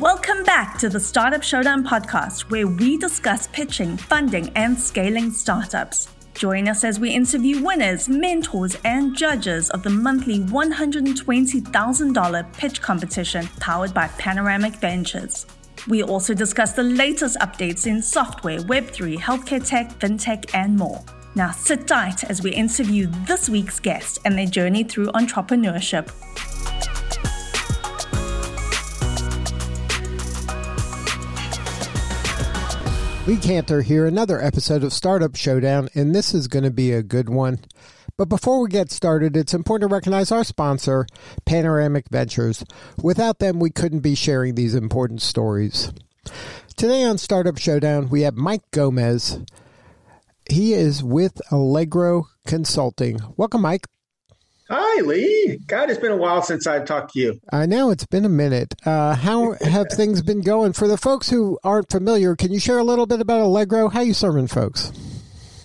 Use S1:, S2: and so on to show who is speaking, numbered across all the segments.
S1: Welcome back to the Startup Showdown podcast, where we discuss pitching, funding, and scaling startups. Join us as we interview winners, mentors, and judges of the monthly $120,000 pitch competition powered by Panoramic Ventures. We also discuss the latest updates in software, Web3, healthcare tech, fintech, and more. Now sit tight as we interview this week's guest and their journey through entrepreneurship.
S2: Lee Kantor here, another episode of Startup Showdown, and this is going to be a good one. But before we get started, it's important to recognize our sponsor, Panoramic Ventures. Without them, we couldn't be sharing these important stories. Today on Startup Showdown, we have Mike Gomez. He is with Allegro Consulting. Welcome, Mike.
S3: Hi, Lee. God, it's been a while since I've talked to you.
S2: I know it's been a minute. Uh, how have things been going for the folks who aren't familiar? Can you share a little bit about Allegro? How you serving folks?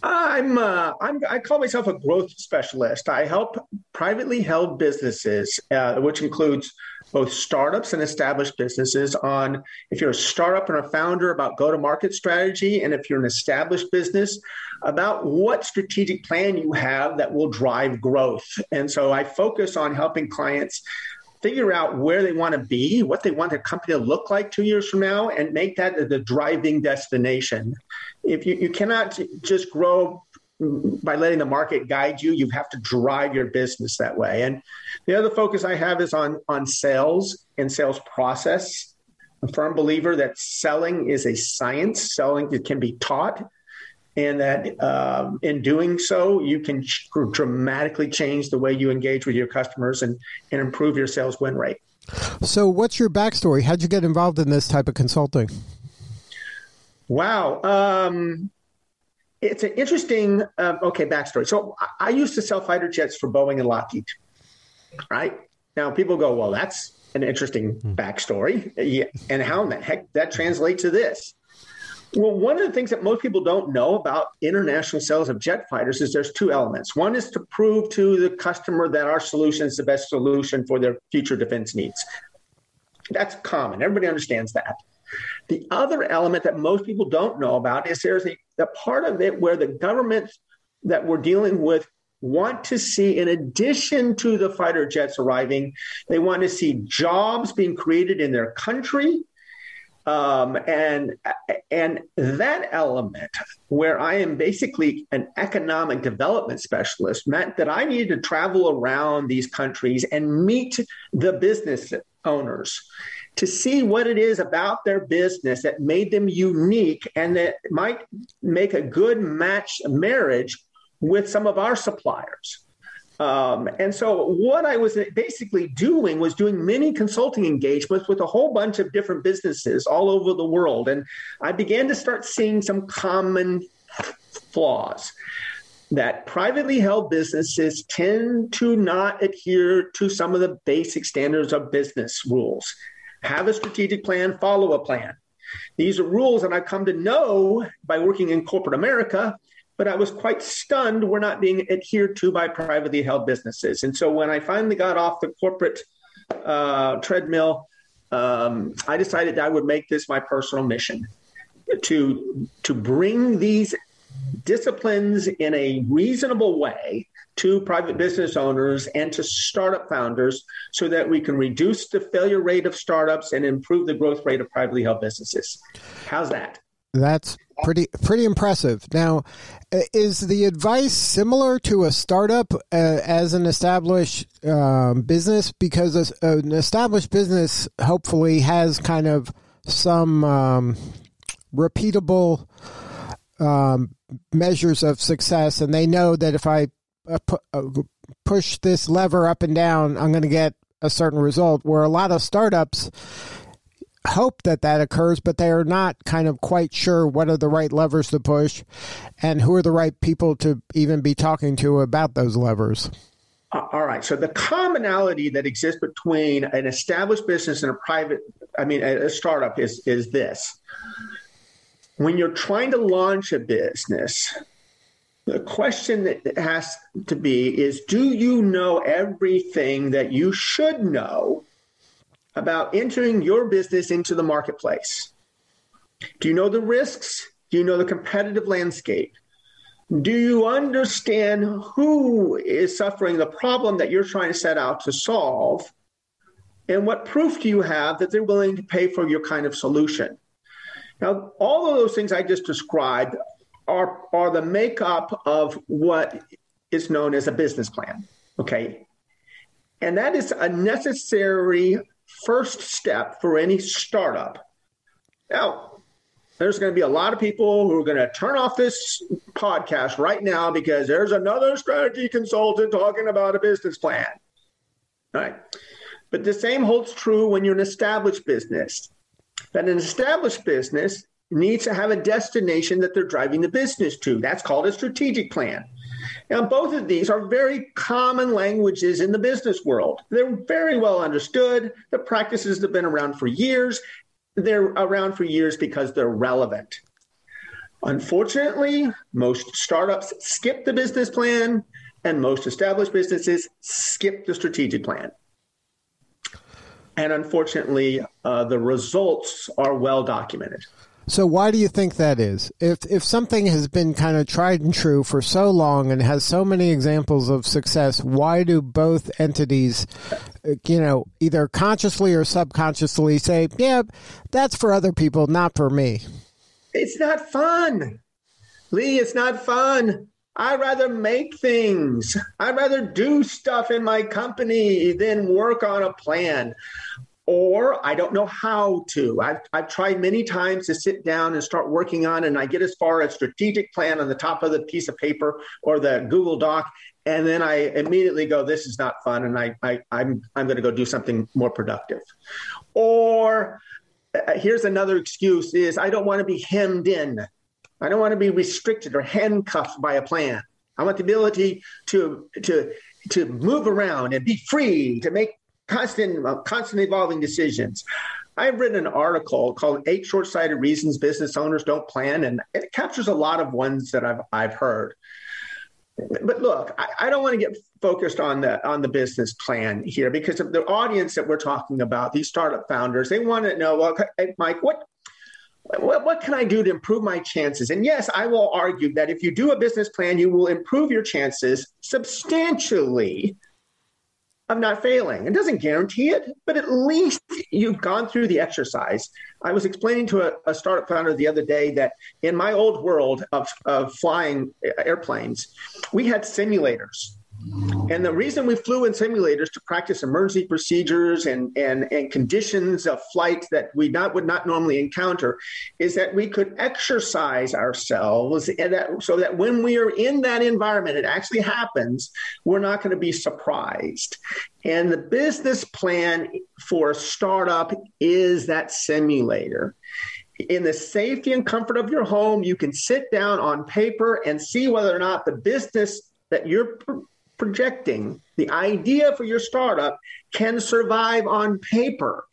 S3: I'm, uh, I'm I call myself a growth specialist. I help privately held businesses, uh, which includes both startups and established businesses on if you're a startup and a founder about go to market strategy and if you're an established business about what strategic plan you have that will drive growth. And so I focus on helping clients figure out where they want to be, what they want their company to look like two years from now, and make that the driving destination. If you, you cannot just grow by letting the market guide you, you have to drive your business that way. And the other focus I have is on on sales and sales process. I'm a firm believer that selling is a science. Selling can be taught and that um, in doing so, you can ch- dramatically change the way you engage with your customers and, and improve your sales win rate.
S2: So, what's your backstory? How'd you get involved in this type of consulting?
S3: Wow. Um, it's an interesting, uh, okay, backstory. So, I, I used to sell fighter jets for Boeing and Lockheed, right? Now, people go, well, that's an interesting hmm. backstory. Yeah. And how in the heck that translates to this? Well, one of the things that most people don't know about international sales of jet fighters is there's two elements. One is to prove to the customer that our solution is the best solution for their future defense needs. That's common. Everybody understands that. The other element that most people don't know about is there's a, a part of it where the governments that we're dealing with want to see, in addition to the fighter jets arriving, they want to see jobs being created in their country. Um, and and that element where I am basically an economic development specialist meant that I needed to travel around these countries and meet the business owners to see what it is about their business that made them unique and that might make a good match marriage with some of our suppliers. Um, and so, what I was basically doing was doing many consulting engagements with a whole bunch of different businesses all over the world. And I began to start seeing some common flaws that privately held businesses tend to not adhere to some of the basic standards of business rules. Have a strategic plan, follow a plan. These are rules that I've come to know by working in corporate America but I was quite stunned we're not being adhered to by privately held businesses. And so when I finally got off the corporate uh, treadmill, um, I decided that I would make this my personal mission to to bring these disciplines in a reasonable way to private business owners and to startup founders so that we can reduce the failure rate of startups and improve the growth rate of privately held businesses. How's that?
S2: That's pretty pretty impressive. Now, is the advice similar to a startup uh, as an established um, business? Because an established business hopefully has kind of some um, repeatable um, measures of success, and they know that if I uh, pu- uh, push this lever up and down, I'm going to get a certain result. Where a lot of startups hope that that occurs, but they are not kind of quite sure what are the right levers to push and who are the right people to even be talking to about those levers.
S3: All right. So the commonality that exists between an established business and a private, I mean, a startup is is this: when you're trying to launch a business, the question that has to be is: Do you know everything that you should know about entering your business into the marketplace? Do you know the risks? Do you know the competitive landscape? Do you understand who is suffering the problem that you're trying to set out to solve? And what proof do you have that they're willing to pay for your kind of solution? Now, all of those things I just described are, are the makeup of what is known as a business plan. Okay. And that is a necessary first step for any startup. Now, there's going to be a lot of people who are going to turn off this podcast right now because there's another strategy consultant talking about a business plan. All right. But the same holds true when you're an established business. That an established business needs to have a destination that they're driving the business to. That's called a strategic plan. Now, both of these are very common languages in the business world. They're very well understood. The practices have been around for years, they're around for years because they're relevant. Unfortunately, most startups skip the business plan, and most established businesses skip the strategic plan. And unfortunately, uh, the results are well documented.
S2: So why do you think that is? If if something has been kind of tried and true for so long and has so many examples of success, why do both entities, uh, you know, either consciously or subconsciously say, "Yeah, that's for other people, not for me"?
S3: It's not fun. Lee, it's not fun. I'd rather make things. I'd rather do stuff in my company than work on a plan or I don't know how to. I've, I've tried many times to sit down and start working on, and I get as far as strategic plan on the top of the piece of paper or the Google Doc, and then I immediately go, "This is not fun," and I, I I'm I'm going to go do something more productive. Or uh, here's another excuse: is I don't want to be hemmed in. I don't want to be restricted or handcuffed by a plan. I want the ability to to to move around and be free to make constant, uh, constant evolving decisions. I've written an article called Eight Short Sighted Reasons Business Owners Don't Plan, and it captures a lot of ones that I've, I've heard. But look, I, I don't want to get focused on the on the business plan here because of the audience that we're talking about, these startup founders, they want to know, well, hey, Mike, what what, what, can I do to improve my chances? And yes, I will argue that if you do a business plan, you will improve your chances substantially of not failing. It doesn't guarantee it, but at least you've gone through the exercise. I was explaining to a, a startup founder the other day that in my old world of, of flying airplanes, we had simulators and the reason we flew in simulators to practice emergency procedures and, and, and conditions of flight that we not would not normally encounter is that we could exercise ourselves and that, so that when we are in that environment, it actually happens, we're not going to be surprised. And the business plan for a startup is that simulator in the safety and comfort of your home, you can sit down on paper and see whether or not the business that you're projecting the idea for your startup can survive on paper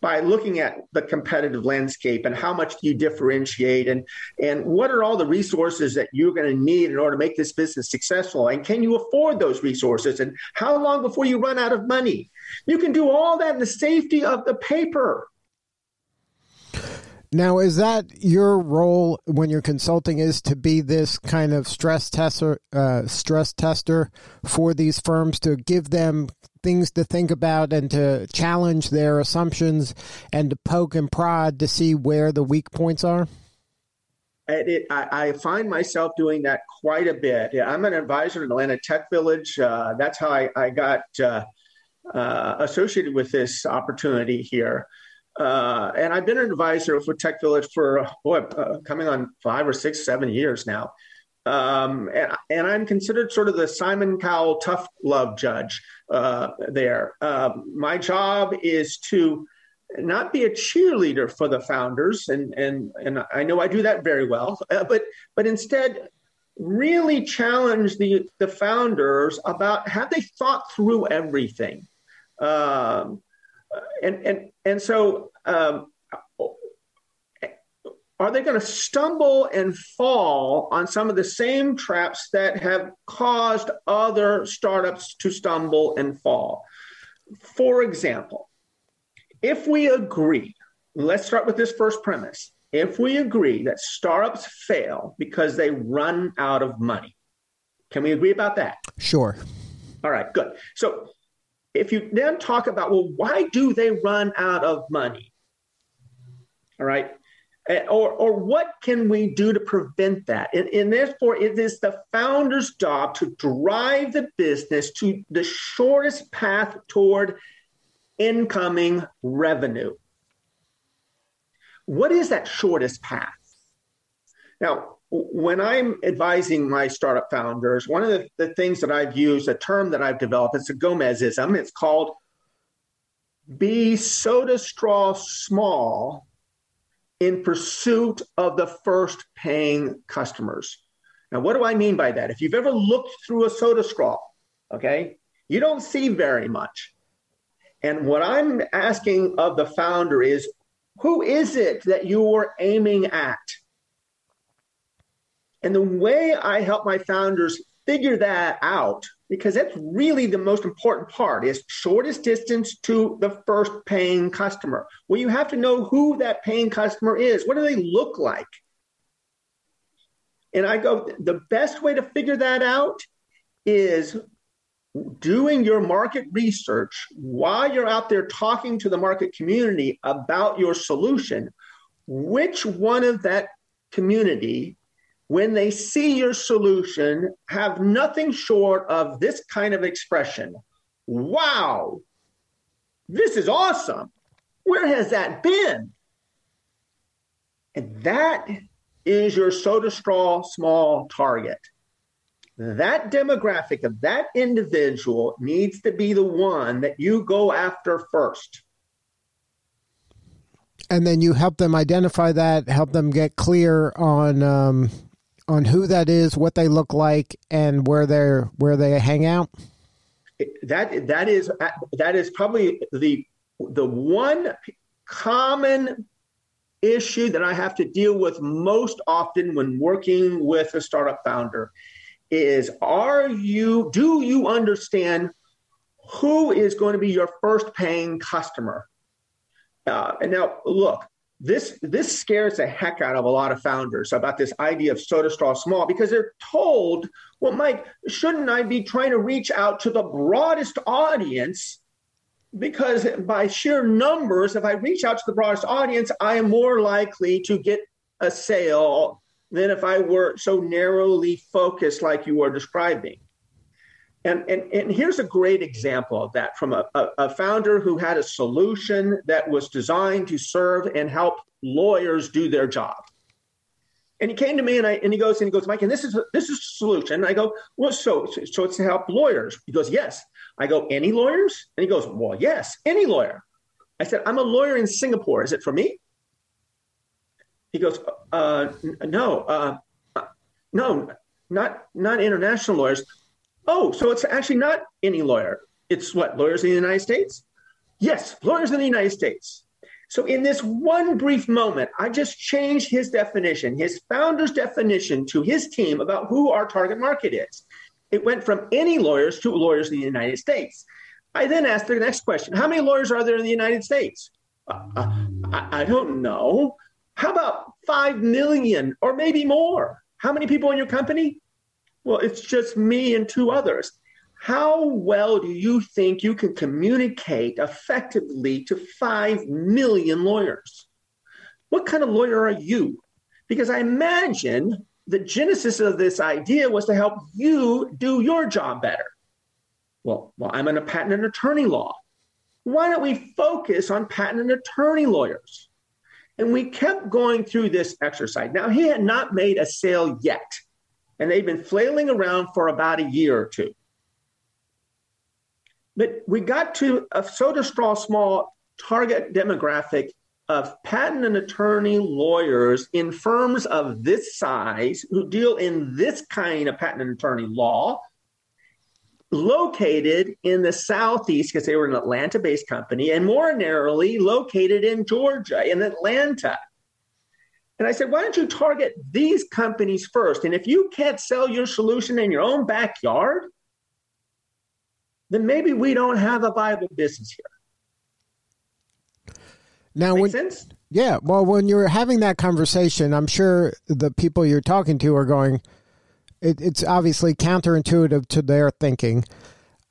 S3: by looking at the competitive landscape and how much do you differentiate and and what are all the resources that you're going to need in order to make this business successful? And can you afford those resources? And how long before you run out of money? You can do all that in the safety of the paper
S2: now, is that your role when you're consulting? Is to be this kind of stress tester, uh, stress tester for these firms to give them things to think about and to challenge their assumptions and to poke and prod to see where the weak points are?
S3: It, I, I, find myself doing that quite a bit. I'm an advisor in Atlanta Tech Village. Uh, that's how I, I got uh, uh, associated with this opportunity here. Uh, and I've been an advisor for Tech Village for boy, uh, coming on five or six, seven years now. Um, and, and, I'm considered sort of the Simon Cowell tough love judge uh, there. Um, my job is to not be a cheerleader for the founders, and and and I know I do that very well, uh, but but instead really challenge the the founders about have they thought through everything. Um, and and and so um, are they going to stumble and fall on some of the same traps that have caused other startups to stumble and fall? For example, if we agree, let's start with this first premise. If we agree that startups fail because they run out of money, can we agree about that?
S2: Sure.
S3: All right, good. So if you then talk about, well, why do they run out of money? All right. Or, or what can we do to prevent that? And, and therefore, it is the founder's job to drive the business to the shortest path toward incoming revenue. What is that shortest path? Now, when I'm advising my startup founders, one of the, the things that I've used, a term that I've developed, it's a Gomezism. It's called be soda straw small in pursuit of the first paying customers. Now, what do I mean by that? If you've ever looked through a soda straw, okay, you don't see very much. And what I'm asking of the founder is who is it that you are aiming at? And the way I help my founders figure that out, because that's really the most important part, is shortest distance to the first paying customer. Well, you have to know who that paying customer is. What do they look like? And I go, the best way to figure that out is doing your market research while you're out there talking to the market community about your solution. Which one of that community when they see your solution, have nothing short of this kind of expression Wow, this is awesome. Where has that been? And that is your soda straw small target. That demographic of that individual needs to be the one that you go after first.
S2: And then you help them identify that, help them get clear on um, on who that is, what they look like, and where they're where they hang out?
S3: That that is that is probably the the one common issue that I have to deal with most often when working with a startup founder is are you do you understand who is going to be your first paying customer? Uh, and now look, this this scares the heck out of a lot of founders about this idea of soda straw small because they're told, well, Mike, shouldn't I be trying to reach out to the broadest audience? Because by sheer numbers, if I reach out to the broadest audience, I am more likely to get a sale than if I were so narrowly focused like you are describing. And, and, and here's a great example of that from a, a, a, founder who had a solution that was designed to serve and help lawyers do their job. And he came to me and I and he goes and he goes, Mike, and this is this is a solution. And I go, well, so so it's to help lawyers. He goes, yes. I go, any lawyers? And he goes, well, yes, any lawyer. I said, I'm a lawyer in Singapore. Is it for me? He goes, uh, no, uh, no, not not international lawyers. Oh, so it's actually not any lawyer. It's what, lawyers in the United States? Yes, lawyers in the United States. So, in this one brief moment, I just changed his definition, his founder's definition to his team about who our target market is. It went from any lawyers to lawyers in the United States. I then asked the next question How many lawyers are there in the United States? Uh, I, I don't know. How about 5 million or maybe more? How many people in your company? Well, it's just me and two others. How well do you think you can communicate effectively to 5 million lawyers? What kind of lawyer are you? Because I imagine the genesis of this idea was to help you do your job better. Well, well, I'm in a patent and attorney law. Why don't we focus on patent and attorney lawyers? And we kept going through this exercise. Now, he had not made a sale yet and they've been flailing around for about a year or two. But we got to a soda straw small target demographic of patent and attorney lawyers in firms of this size who deal in this kind of patent and attorney law, located in the Southeast because they were an Atlanta based company, and more narrowly, located in Georgia, in Atlanta. And I said, why don't you target these companies first? And if you can't sell your solution in your own backyard, then maybe we don't have a viable business here.
S2: Now,
S3: Make
S2: when,
S3: sense?
S2: Yeah. Well, when you're having that conversation, I'm sure the people you're talking to are going, it, it's obviously counterintuitive to their thinking.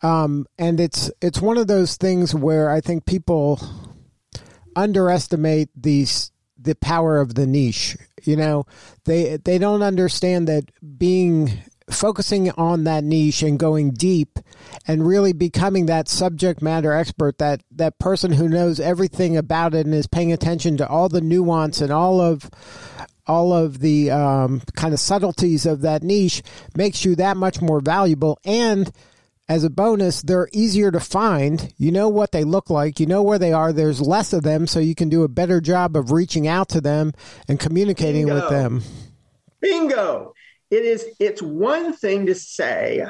S2: Um, and it's it's one of those things where I think people underestimate these the power of the niche. You know, they they don't understand that being focusing on that niche and going deep and really becoming that subject matter expert that that person who knows everything about it and is paying attention to all the nuance and all of all of the um, kind of subtleties of that niche makes you that much more valuable and as a bonus they're easier to find you know what they look like you know where they are there's less of them so you can do a better job of reaching out to them and communicating
S3: Bingo.
S2: with them
S3: Bingo. It is it's one thing to say,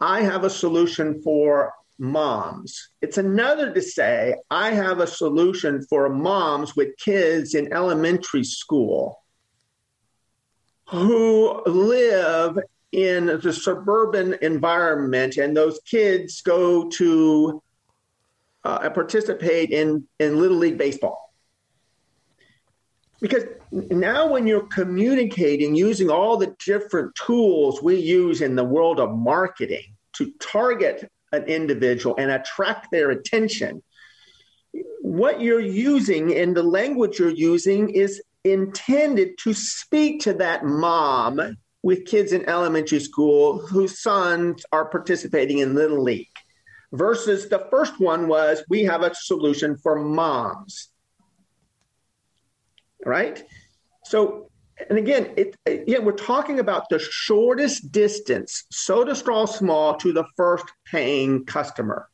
S3: I have a solution for moms. It's another to say, I have a solution for moms with kids in elementary school who live in the suburban environment and those kids go to uh, participate in, in Little League Baseball. Because now, when you're communicating using all the different tools we use in the world of marketing to target an individual and attract their attention, what you're using and the language you're using is intended to speak to that mom with kids in elementary school whose sons are participating in Little League. Versus the first one was we have a solution for moms right? So, and again, it, again, we're talking about the shortest distance, soda straw small, to the first paying customer.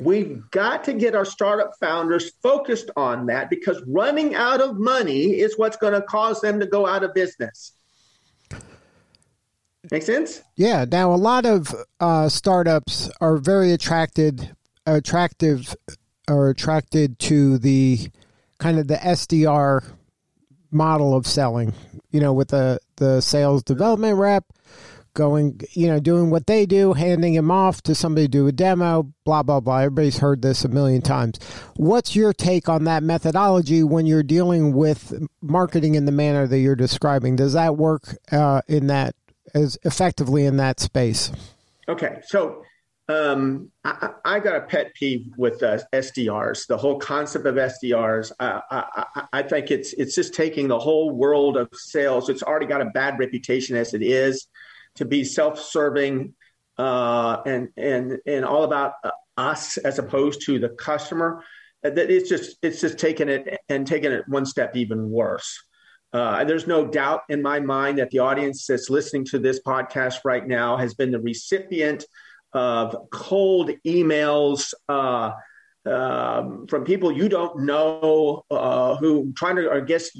S3: We've got to get our startup founders focused on that because running out of money is what's going to cause them to go out of business. Make sense?
S2: Yeah. Now, a lot of uh, startups are very attracted, attractive, or attracted to the kind of the SDR model of selling. You know, with the the sales development rep going, you know, doing what they do, handing him off to somebody to do a demo, blah blah blah. Everybody's heard this a million times. What's your take on that methodology when you're dealing with marketing in the manner that you're describing? Does that work uh, in that as effectively in that space?
S3: Okay, so um, I, I, got a pet peeve with uh, SDRs. The whole concept of SDRs. Uh, I, I, think it's it's just taking the whole world of sales. It's already got a bad reputation as it is, to be self-serving uh, and and and all about uh, us as opposed to the customer. That it's just it's just taking it and taking it one step even worse. Uh, there's no doubt in my mind that the audience that's listening to this podcast right now has been the recipient of cold emails uh, um, from people you don't know uh, who trying to, I guess,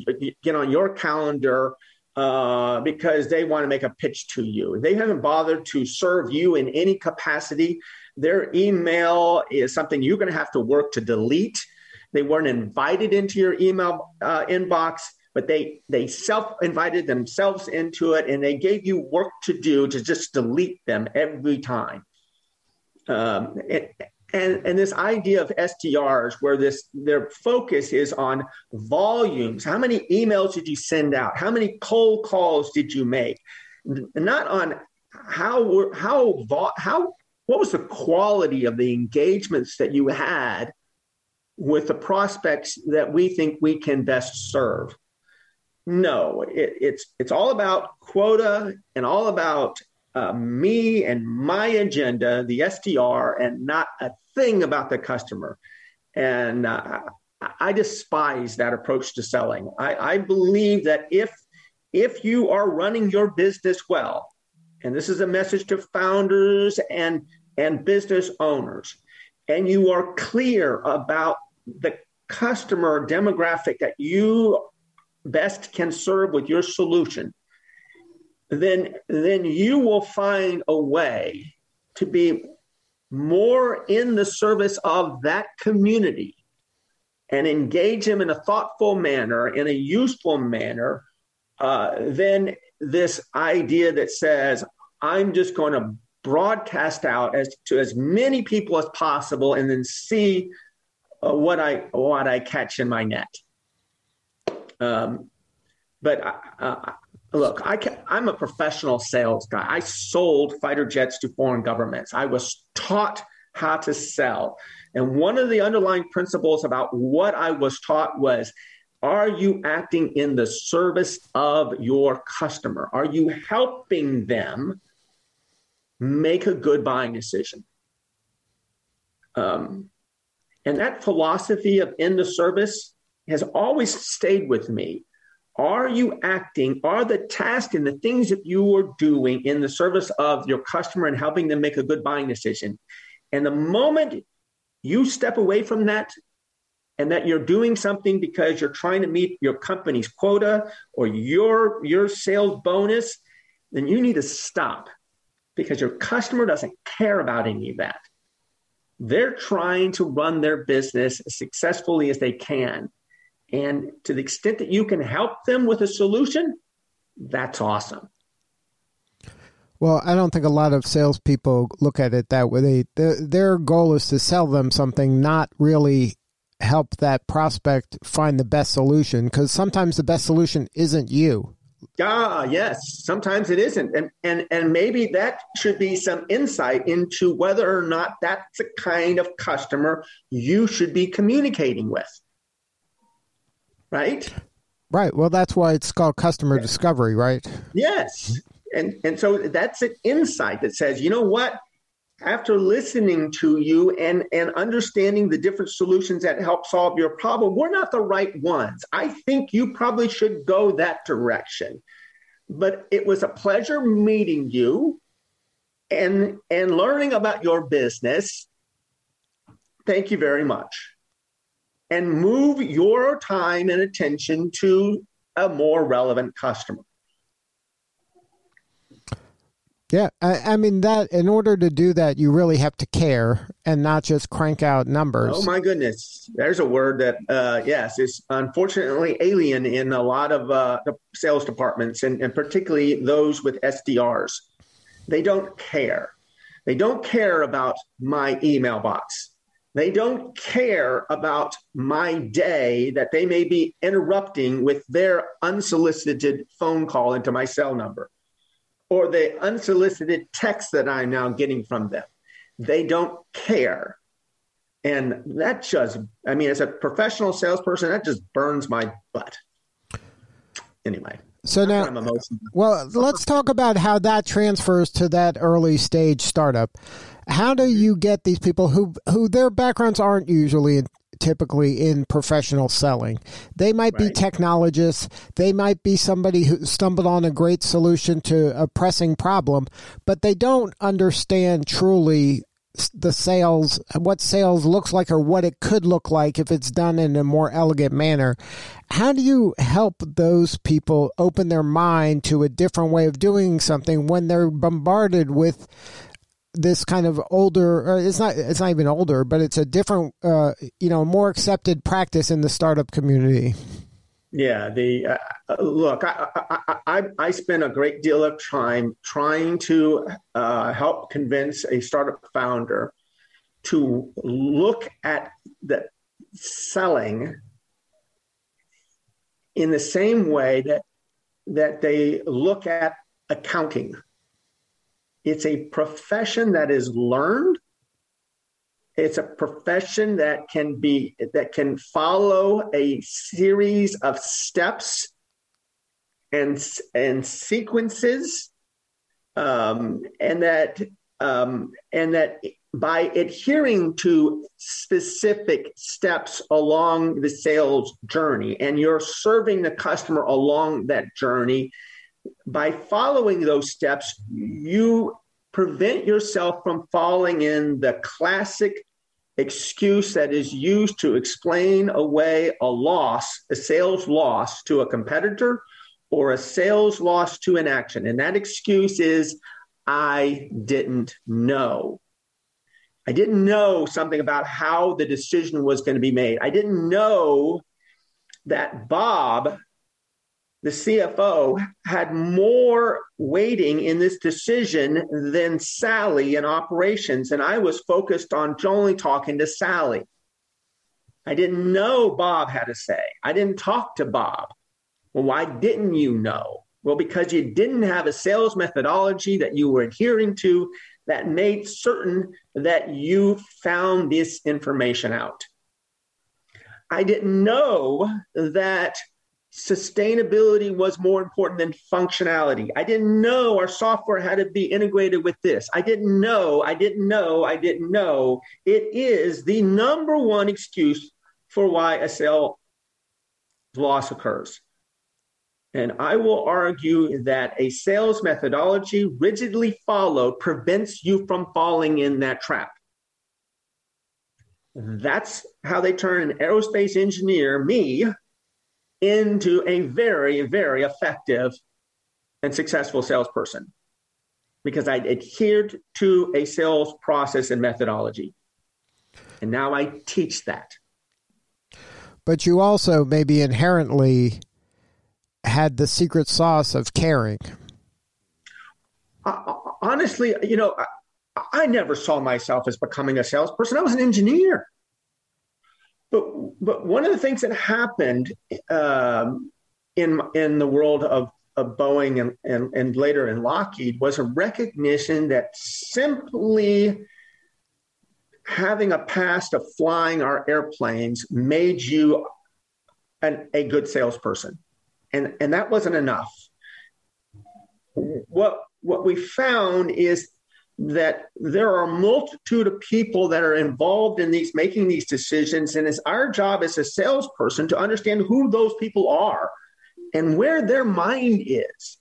S3: get on your calendar uh, because they want to make a pitch to you. They haven't bothered to serve you in any capacity. Their email is something you're going to have to work to delete. They weren't invited into your email uh, inbox but they they self invited themselves into it and they gave you work to do to just delete them every time um, it, and, and this idea of SDRs, where this their focus is on volumes. How many emails did you send out? How many cold calls did you make? Not on how how how what was the quality of the engagements that you had with the prospects that we think we can best serve. No, it, it's it's all about quota and all about uh, me and my agenda, the SDR, and not a thing about the customer. And uh, I despise that approach to selling. I, I believe that if if you are running your business well, and this is a message to founders and and business owners, and you are clear about the customer demographic that you best can serve with your solution, then then you will find a way to be more in the service of that community and engage them in a thoughtful manner, in a useful manner, uh, than this idea that says, I'm just going to broadcast out as to as many people as possible and then see uh, what I what I catch in my net. Um, but uh, look, I can, I'm a professional sales guy. I sold fighter jets to foreign governments. I was taught how to sell. And one of the underlying principles about what I was taught was are you acting in the service of your customer? Are you helping them make a good buying decision? Um, and that philosophy of in the service has always stayed with me. Are you acting? Are the tasks and the things that you are doing in the service of your customer and helping them make a good buying decision? And the moment you step away from that and that you're doing something because you're trying to meet your company's quota or your your sales bonus, then you need to stop because your customer doesn't care about any of that. They're trying to run their business as successfully as they can. And to the extent that you can help them with a solution, that's awesome.
S2: Well, I don't think a lot of salespeople look at it that way. They, their, their goal is to sell them something, not really help that prospect find the best solution. Because sometimes the best solution isn't you.
S3: Ah, yes. Sometimes it isn't, and and and maybe that should be some insight into whether or not that's the kind of customer you should be communicating with right?
S2: Right. Well, that's why it's called customer discovery, right?
S3: Yes. And and so that's an insight that says, you know what? After listening to you and and understanding the different solutions that help solve your problem, we're not the right ones. I think you probably should go that direction. But it was a pleasure meeting you and and learning about your business. Thank you very much and move your time and attention to a more relevant customer.
S2: Yeah, I, I, mean that. In order to do that, you really have to care and not just crank out numbers.
S3: Oh my goodness, there's a word that uh, yes is unfortunately alien in a lot of uh, the sales departments, and, and particularly those with SDRs. They don't care. They don't care about my email box. They don't care about my day that they may be interrupting with their unsolicited phone call into my cell number or the unsolicited text that I'm now getting from them. They don't care. And that just, I mean, as a professional salesperson, that just burns my butt. Anyway.
S2: So now, well, let's talk about how that transfers to that early stage startup. How do you get these people who who their backgrounds aren't usually in, typically in professional selling? They might right. be technologists. They might be somebody who stumbled on a great solution to a pressing problem, but they don't understand truly the sales, what sales looks like or what it could look like if it's done in a more elegant manner. How do you help those people open their mind to a different way of doing something when they're bombarded with this kind of older it's not it's not even older but it's a different uh, you know more accepted practice in the startup community
S3: yeah the uh, uh look I, I, I i spent a great deal of time trying to uh, help convince a startup founder to look at the selling in the same way that that they look at accounting it's a profession that is learned. It's a profession that can be that can follow a series of steps and and sequences, um, and that um, and that by adhering to specific steps along the sales journey, and you're serving the customer along that journey, by following those steps, you prevent yourself from falling in the classic excuse that is used to explain away a loss, a sales loss to a competitor or a sales loss to an action. And that excuse is, I didn't know. I didn't know something about how the decision was going to be made. I didn't know that Bob the CFO had more weighting in this decision than Sally in operations. And I was focused on only talking to Sally. I didn't know Bob had a say. I didn't talk to Bob. Well, why didn't you know? Well, because you didn't have a sales methodology that you were adhering to that made certain that you found this information out. I didn't know that sustainability was more important than functionality. I didn't know our software had to be integrated with this. I didn't know, I didn't know, I didn't know. It is the number one excuse for why a sale loss occurs. And I will argue that a sales methodology rigidly followed prevents you from falling in that trap. That's how they turn an aerospace engineer, me, into a very, very effective and successful salesperson because I adhered to a sales process and methodology. And now I teach that.
S2: But you also maybe inherently had the secret sauce of caring.
S3: Uh, honestly, you know, I, I never saw myself as becoming a salesperson. I was an engineer. But but one of the things that happened um, in in the world of, of Boeing and, and, and later in Lockheed was a recognition that simply having a past of flying our airplanes made you an, a good salesperson, and and that wasn't enough. What what we found is that there are a multitude of people that are involved in these making these decisions and it's our job as a salesperson to understand who those people are and where their mind is.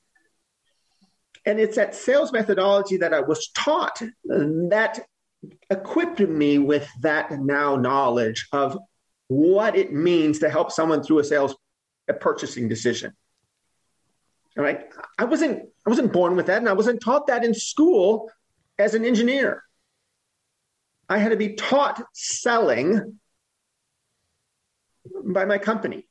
S3: And it's that sales methodology that i was taught that equipped me with that now knowledge of what it means to help someone through a sales a purchasing decision. All right? I wasn't i wasn't born with that and i wasn't taught that in school as an engineer. I had to be taught selling by my company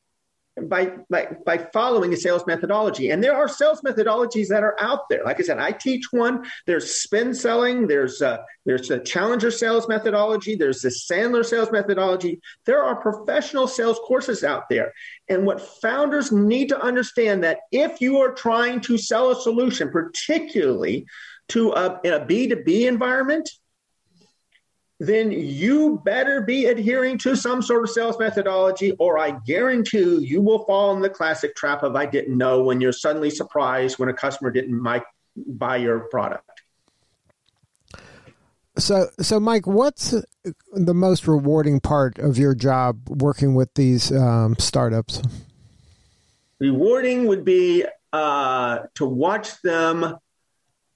S3: by, by, by following a sales methodology. And there are sales methodologies that are out there. Like I said, I teach one. There's spin selling. There's a, there's a challenger sales methodology. There's the Sandler sales methodology. There are professional sales courses out there. And what founders need to understand that if you are trying to sell a solution, particularly to a, in a B2B environment, then you better be adhering to some sort of sales methodology, or I guarantee you will fall in the classic trap of I didn't know when you're suddenly surprised when a customer didn't buy your product.
S2: So, so Mike, what's the most rewarding part of your job working with these um, startups?
S3: Rewarding would be uh, to watch them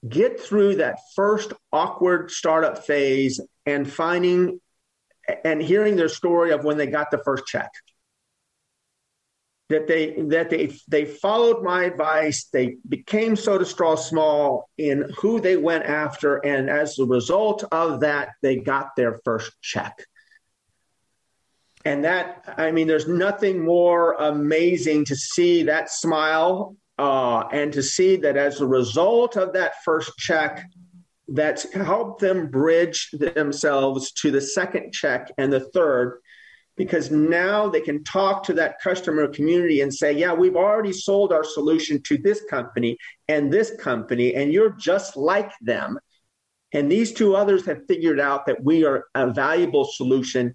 S3: get through that first awkward startup phase and finding and hearing their story of when they got the first check. That they that they they followed my advice. They became soda straw small in who they went after. And as a result of that they got their first check. And that i mean there's nothing more amazing to see that smile uh, and to see that as a result of that first check, that's helped them bridge themselves to the second check and the third, because now they can talk to that customer community and say, Yeah, we've already sold our solution to this company and this company, and you're just like them. And these two others have figured out that we are a valuable solution.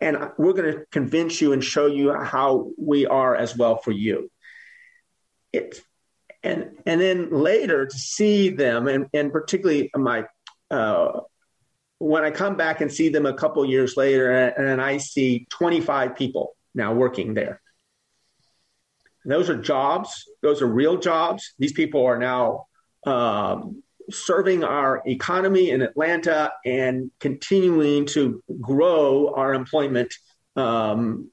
S3: And we're going to convince you and show you how we are as well for you it and and then later to see them and and particularly my uh, when I come back and see them a couple years later and, I see 25 people now working there. And those are jobs. Those are real jobs. These people are now um, serving our economy in Atlanta and continuing to grow our employment um,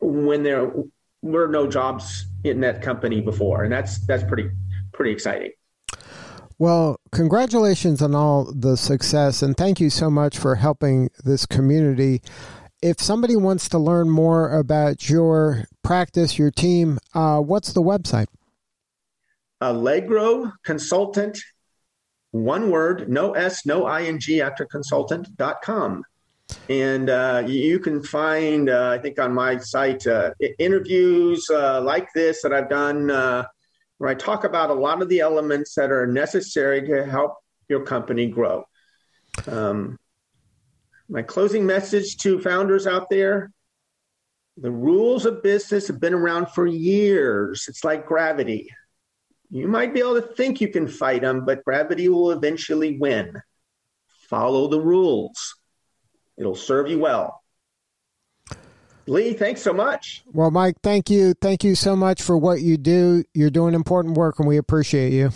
S3: when there were no jobs in that company before, and that's that's pretty pretty exciting.
S2: Well, congratulations on all the success, and thank you so much for helping this community. If somebody wants to learn more about your practice, your team, uh, what's the website?
S3: Allegro Consultant, one word, no S, no ing after consultant.com. And uh, you can find, uh, I think, on my site uh, interviews uh, like this that I've done, uh, where I talk about a lot of the elements that are necessary to help your company grow. Um, my closing message to founders out there the rules of business have been around for years. It's like gravity. You might be able to think you can fight them, but gravity will eventually win. Follow the rules, it'll serve you well. Lee, thanks so much.
S2: Well, Mike, thank you. Thank you so much for what you do. You're doing important work, and we appreciate you.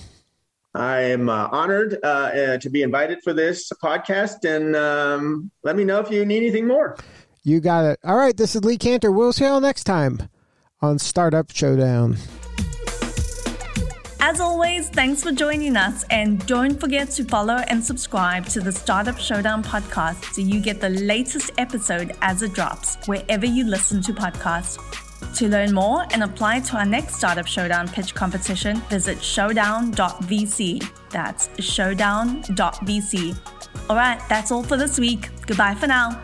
S3: I am uh, honored uh, uh, to be invited for this podcast, and um, let me know if you need anything more.
S2: You got it. All right, this is Lee Kantor. We'll see you all next time on Startup Showdown.
S1: As always, thanks for joining us, and don't forget to follow and subscribe to the Startup Showdown podcast so you get the latest episode as it drops wherever you listen to podcasts. To learn more and apply to our next Startup Showdown pitch competition, visit showdown.vc. That's showdown.vc. All right, that's all for this week. Goodbye for now.